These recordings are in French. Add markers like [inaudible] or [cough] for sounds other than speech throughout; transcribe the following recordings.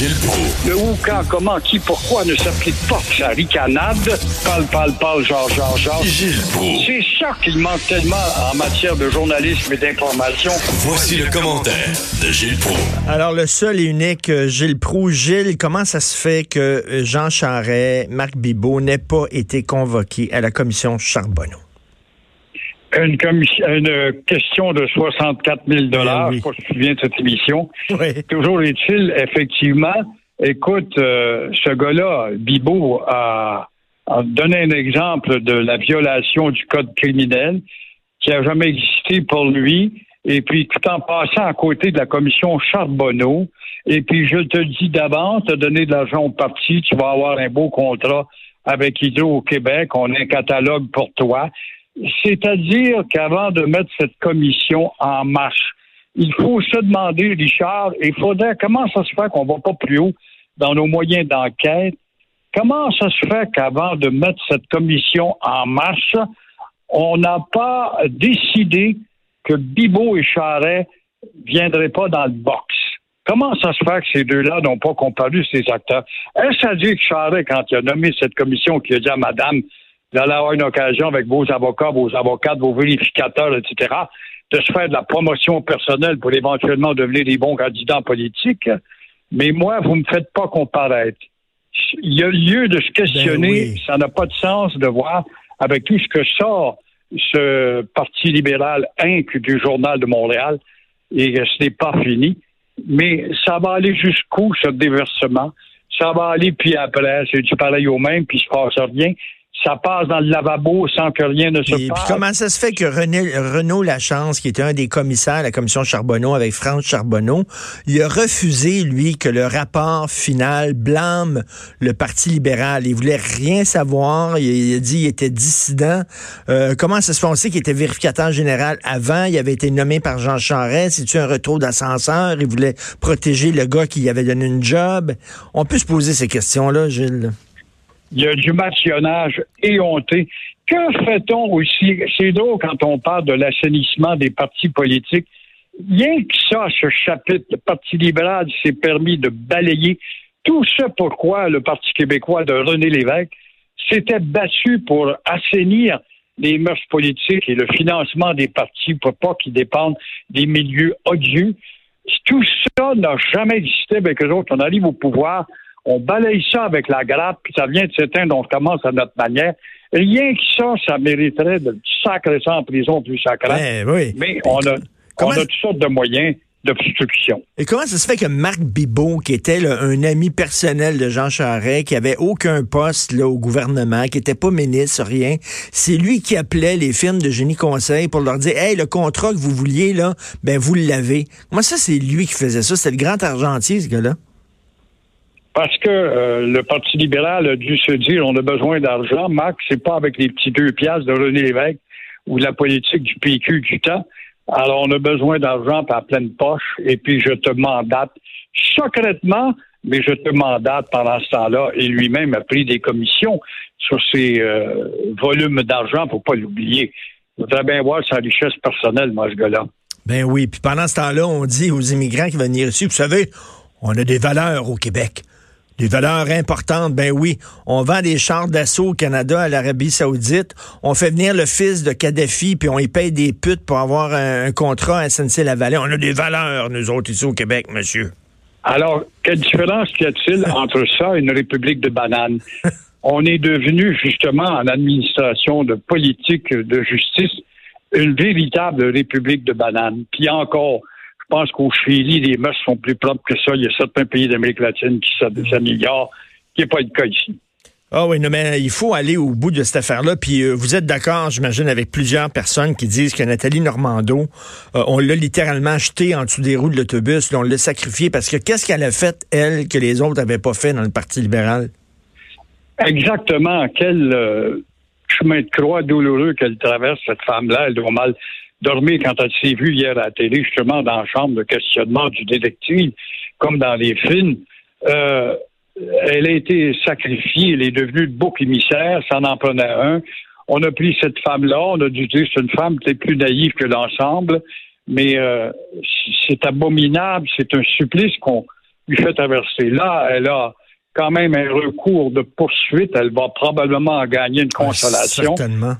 Gilles Proulx. Le où, quand, comment, qui, pourquoi ne s'applique pas sa ricanade? Parle, parle, parle, genre, genre, genre. Gilles Proulx. C'est ça qu'il manque tellement en matière de journalisme et d'information. Voici le commentaire de Gilles Proulx. Alors, le seul et unique euh, Gilles Proux. Gilles, comment ça se fait que euh, Jean Charret, Marc Bibot n'aient pas été convoqués à la commission Charbonneau? Une, commission, une question de 64 000 dollars. Ben oui. Je te souviens de cette émission. Oui. Toujours est-il, effectivement, écoute, euh, ce gars-là, Bibo, a, a donné un exemple de la violation du code criminel qui a jamais existé pour lui. Et puis, tout en passant à côté de la commission Charbonneau, et puis je te dis d'avance, te donner de l'argent au parti, tu vas avoir un beau contrat avec Hydro au Québec, on a un catalogue pour toi. C'est-à-dire qu'avant de mettre cette commission en marche, il faut se demander, Richard, il faudrait comment ça se fait qu'on va pas plus haut dans nos moyens d'enquête? Comment ça se fait qu'avant de mettre cette commission en marche, on n'a pas décidé que Bibo et Charret viendraient pas dans le box? Comment ça se fait que ces deux-là n'ont pas comparu ces acteurs? Est-ce à dire que Charret, quand il a nommé cette commission, qui a dit à Madame, allez avoir une occasion avec vos avocats, vos avocates, vos vérificateurs, etc., de se faire de la promotion personnelle pour éventuellement devenir des bons candidats politiques. Mais moi, vous me faites pas comparaître. Il y a lieu de se questionner. Ben oui. Ça n'a pas de sens de voir avec tout ce que sort ce Parti libéral Inc. du Journal de Montréal. Et ce n'est pas fini. Mais ça va aller jusqu'où, ce déversement? Ça va aller, puis après, c'est du pareil au même, puis il se passe rien. Ça passe dans le lavabo sans que rien ne se Puis, puis comment ça se fait que René, Renaud Lachance, qui était un des commissaires à la commission Charbonneau avec France Charbonneau, il a refusé, lui, que le rapport final blâme le Parti libéral? Il voulait rien savoir. Il, il a dit qu'il était dissident. Euh, comment ça se fait? On sait qu'il était vérificateur général avant. Il avait été nommé par Jean Charest. C'est-tu un retour d'ascenseur? Il voulait protéger le gars qui lui avait donné une job. On peut se poser ces questions-là, Gilles. Il y a du matillonnage éhonté. Que fait-on aussi? C'est drôle quand on parle de l'assainissement des partis politiques. Rien que ça, ce chapitre, le Parti libéral s'est permis de balayer tout ce pourquoi le Parti québécois de René Lévesque s'était battu pour assainir les mœurs politiques et le financement des partis pour pas qu'ils dépendent des milieux odieux. Tout ça n'a jamais existé avec eux autres. On arrive au pouvoir, on balaye ça avec la grappe, puis ça vient de s'éteindre, on commence à notre manière. Rien que ça, ça mériterait de sacrer ça en prison plus sacré. Ben oui. Mais on a, Comment- on a toutes sortes de moyens d'obstruction. Et comment ça se fait que Marc Bibot, qui était là, un ami personnel de Jean Charest, qui avait aucun poste là, au gouvernement, qui était pas ministre, rien, c'est lui qui appelait les firmes de génie conseil pour leur dire Hey, le contrat que vous vouliez, là, ben vous l'avez. Moi, ça, c'est lui qui faisait ça? C'était le grand argentier, ce gars-là? Parce que euh, le Parti libéral a dû se dire on a besoin d'argent. Marc, c'est pas avec les petits deux piastres de René Lévesque ou la politique du PQ du temps. Alors, on a besoin d'argent par pleine poche, et puis je te mandate secrètement, mais je te mandate pendant ce temps-là, et lui-même a pris des commissions sur ces euh, volumes d'argent, pour pas l'oublier. Je voudrais bien voir sa richesse personnelle, moi, ce gars-là. Ben oui. Puis pendant ce temps-là, on dit aux immigrants qui venir ici, vous savez, on a des valeurs au Québec. Des valeurs importantes, ben oui. On vend des chars d'assaut au Canada, à l'Arabie Saoudite. On fait venir le fils de Kadhafi, puis on y paye des putes pour avoir un, un contrat à SNC-Lavalin. On a des valeurs, nous autres, ici au Québec, monsieur. Alors, quelle différence y a-t-il [laughs] entre ça et une république de bananes? On est devenu, justement, en administration de politique de justice, une véritable république de bananes. Puis encore, pense qu'au Chili, les mœurs sont plus propres que ça. Il y a certains pays d'Amérique latine qui s'am- s'améliorent, qui n'est pas le cas ici. Ah oui, non, mais il faut aller au bout de cette affaire-là. Puis euh, vous êtes d'accord, j'imagine, avec plusieurs personnes qui disent que Nathalie Normando, euh, on l'a littéralement acheté en dessous des roues de l'autobus, on l'a sacrifié parce que qu'est-ce qu'elle a fait, elle, que les autres n'avaient pas fait dans le Parti libéral? Exactement. Quel euh, chemin de croix douloureux qu'elle traverse, cette femme-là. Elle doit mal dormir quand elle s'est vue hier à la télé, justement, dans la chambre de questionnement du détective, comme dans les films. Euh, elle a été sacrifiée, elle est devenue le bouc émissaire, ça en prenait un. On a pris cette femme-là, on a dû dire c'est une femme peut-être plus naïve que l'ensemble, mais euh, c'est abominable, c'est un supplice qu'on lui fait traverser. Là, elle a quand même un recours de poursuite, elle va probablement gagner une consolation,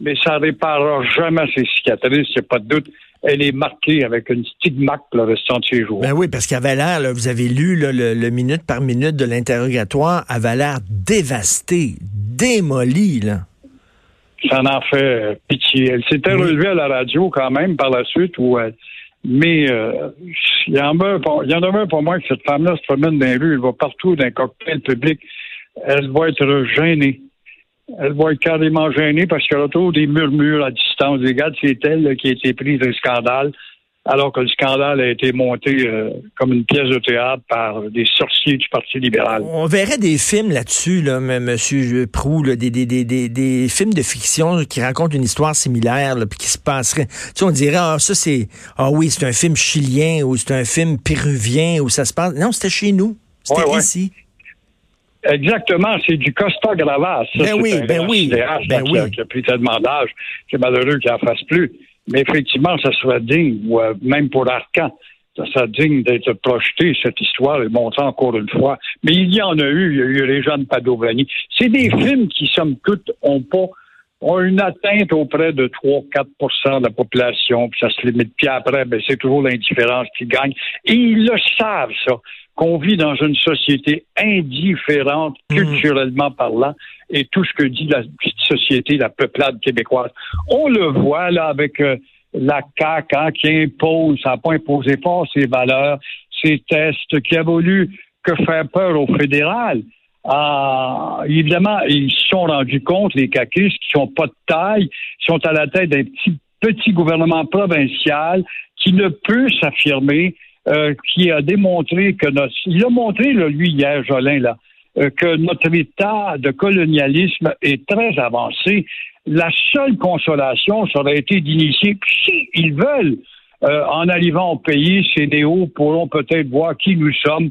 mais ça réparera jamais ses cicatrices, il n'y a pas de doute elle est marquée avec une stigmate le restant de ses jours. Ben oui, parce qu'il avait l'air, vous avez lu le, minute par minute de l'interrogatoire, avait l'air dévastée, démolie, là. Ça en fait pitié. Elle s'était relevée à la radio quand même par la suite, où mais euh, il y en a un pour moi que cette femme-là se promène dans les rues, elle va partout d'un cocktail public, elle va être gênée. Elle va être carrément gênée parce qu'elle a toujours des murmures à distance. Regarde, c'est elle qui a été prise d'un scandale, alors que le scandale a été monté euh, comme une pièce de théâtre par des sorciers du Parti libéral. On verrait des films là-dessus, là, M. Prou, des, des, des, des, films de fiction qui racontent une histoire similaire, puis qui se passerait. Tu sais, on dirait, ah, ça c'est, ah oui, c'est un film chilien ou c'est un film péruvien où ça se passe. Non, c'était chez nous. C'était ici. Exactement, c'est du Costa Gravas. ben oui, ben oui, ben oui. Qui, a, pris tellement d'âge, c'est malheureux qu'il n'en fasse plus. Mais effectivement, ça serait digne, ou euh, même pour Arcan, ça serait digne d'être projeté, cette histoire, et montrée encore une fois. Mais il y en a eu, il y a eu les jeunes Padovani. C'est des films qui, somme toute, ont pas ont une atteinte auprès de 3-4% de la population, puis ça se limite. Puis après, ben, c'est toujours l'indifférence qui gagne. Et ils le savent, ça qu'on vit dans une société indifférente, hmm. culturellement parlant, et tout ce que dit la société, la peuplade québécoise. On le voit là avec euh, la CAQ hein, qui impose, ça n'a pas imposé fort ses valeurs, ses tests, qui a voulu que faire peur au fédéral. Ah, évidemment, ils se sont rendus compte, les caquistes, qui sont pas de taille, sont à la tête d'un petit, petit gouvernement provincial qui ne peut s'affirmer euh, qui a démontré que notre, il a montré lui hier, Jolin là, euh, que notre état de colonialisme est très avancé. La seule consolation, ça aurait été d'initier, si ils veulent, euh, en arrivant au pays, ces néos pourront peut-être voir qui nous sommes,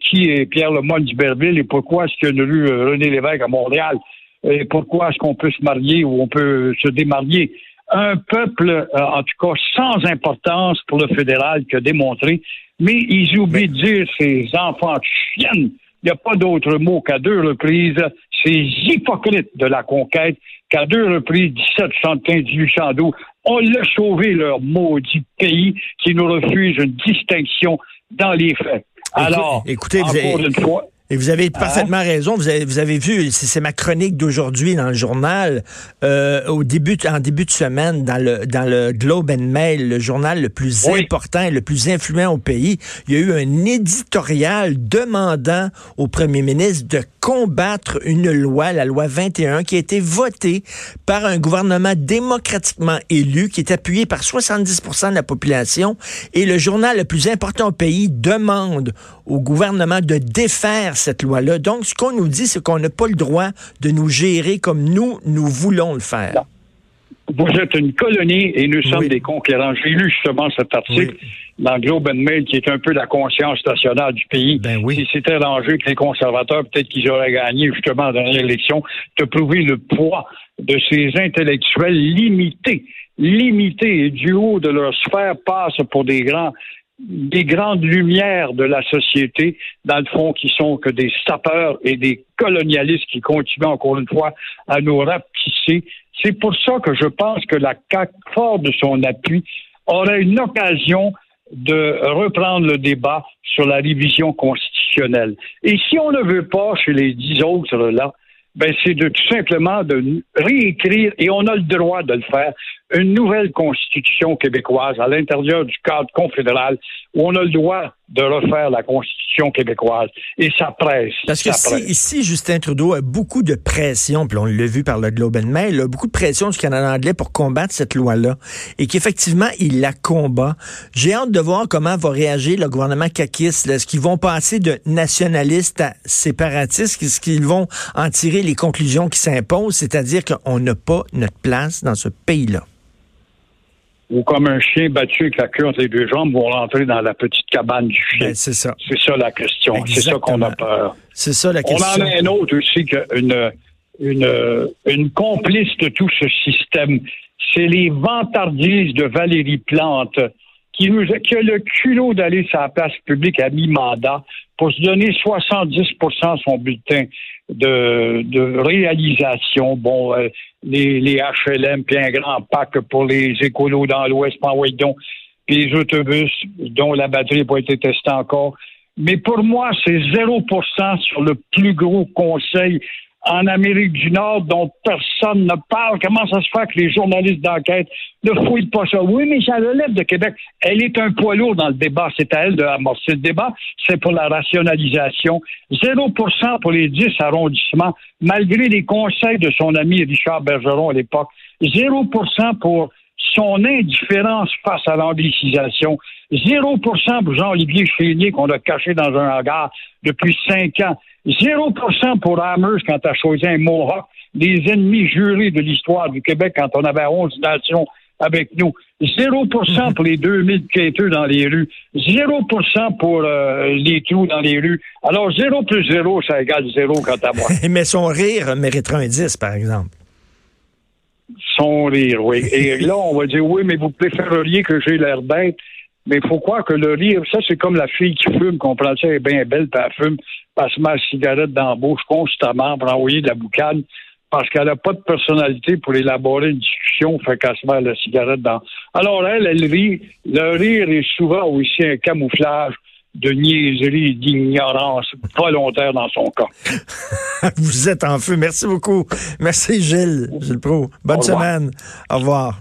qui est Pierre Lemoyne d'Iberville et pourquoi est-ce qu'il y a une René Lévesque à Montréal et pourquoi est-ce qu'on peut se marier ou on peut se démarier un peuple, euh, en tout cas, sans importance pour le fédéral qui a démontré, mais ils oublient de dire ces enfants de chiennes. Il n'y a pas d'autre mot qu'à deux reprises, ces hypocrites de la conquête, qu'à deux reprises, 1775, 1812, on l'a sauvé leur maudit pays qui nous refuse une distinction dans les faits. Alors, écoutez, encore une fois, et vous avez parfaitement hein? raison. Vous avez, vous avez vu, c'est ma chronique d'aujourd'hui dans le journal. Euh, au début, en début de semaine, dans le dans le Globe and Mail, le journal le plus important et le plus influent au pays, il y a eu un éditorial demandant au premier ministre de combattre une loi, la loi 21, qui a été votée par un gouvernement démocratiquement élu, qui est appuyé par 70 de la population. Et le journal le plus important au pays demande au gouvernement de défaire cette loi-là. Donc, ce qu'on nous dit, c'est qu'on n'a pas le droit de nous gérer comme nous, nous voulons le faire. Vous êtes une colonie et nous sommes des conquérants. J'ai lu justement cet article dans Globe and Mail qui est un peu la conscience nationale du pays. Ben oui. Si c'était l'enjeu que les conservateurs, peut-être qu'ils auraient gagné justement dans l'élection, de prouver le poids de ces intellectuels limités, limités et du haut de leur sphère passent pour des grands des grandes lumières de la société, dans le fond, qui sont que des sapeurs et des colonialistes qui continuent encore une fois à nous rapetisser. C'est pour ça que je pense que la CAC, fort de son appui, aurait une occasion de reprendre le débat sur la révision constitutionnelle. Et si on ne veut pas, chez les dix autres là, ben c'est de tout simplement de réécrire, et on a le droit de le faire, une nouvelle constitution québécoise à l'intérieur du cadre confédéral où on a le droit de refaire la Constitution québécoise. Et ça presse. Parce que si, ici, Justin Trudeau a beaucoup de pression, puis on l'a vu par le Globe and Mail, a beaucoup de pression du Canada anglais pour combattre cette loi-là, et qu'effectivement, il la combat. J'ai hâte de voir comment va réagir le gouvernement caquiste. Est-ce qu'ils vont passer de nationalistes à séparatistes? Est-ce qu'ils vont en tirer les conclusions qui s'imposent, c'est-à-dire qu'on n'a pas notre place dans ce pays-là? Ou comme un chien battu avec la queue entre les deux jambes vont rentrer dans la petite cabane du chien. Ben, c'est ça. C'est ça la question. C'est ça qu'on a peur. C'est ça la question. On en a un autre aussi, qu'une une, une complice de tout ce système. C'est les vantardises de Valérie Plante qui, nous, qui a le culot d'aller sur la place publique à mi-mandat pour se donner 70% son bulletin de, de réalisation. Bon, euh, les, les HLM, puis un grand pack pour les écolos dans l'Ouest, donc, puis les autobus dont la batterie n'a pas été testée encore. Mais pour moi, c'est 0% sur le plus gros conseil en Amérique du Nord dont personne ne parle. Comment ça se fait que les journalistes d'enquête ne fouillent pas ça? Oui, mais ça relève de Québec. Elle est un poids lourd dans le débat. C'est à elle de amorcer le débat. C'est pour la rationalisation. 0% pour les 10 arrondissements, malgré les conseils de son ami Richard Bergeron à l'époque. 0 pour son indifférence face à l'anglicisation. 0% pour Jean-Olivier Chénier qu'on a caché dans un hangar depuis cinq ans. 0 pour Amherst quand tu as choisi un Mohawk, des ennemis jurés de l'histoire du Québec quand on avait 11 nations avec nous. 0 pour les 2000 quêteux dans les rues. 0 pour euh, les trous dans les rues. Alors, 0 plus 0, ça égale 0 quant à moi. [laughs] Mais son rire mériterait un 10, par exemple. Son rire, oui. Et là, on va dire, oui, mais vous préféreriez que j'ai l'air bête. Mais il faut croire que le rire, ça, c'est comme la fille qui fume, qu'on prend ça, elle est bien belle, puis elle fume, passe ma cigarette dans la bouche constamment pour envoyer de la boucane, parce qu'elle n'a pas de personnalité pour élaborer une discussion, fait qu'elle se met la cigarette dans. Alors, elle, elle rit. Le rire est souvent aussi un camouflage de niaiserie, d'ignorance volontaire dans son cas. [laughs] Vous êtes en feu. Merci beaucoup. Merci, Gilles, Gilles Pro. Bonne semaine. Au revoir.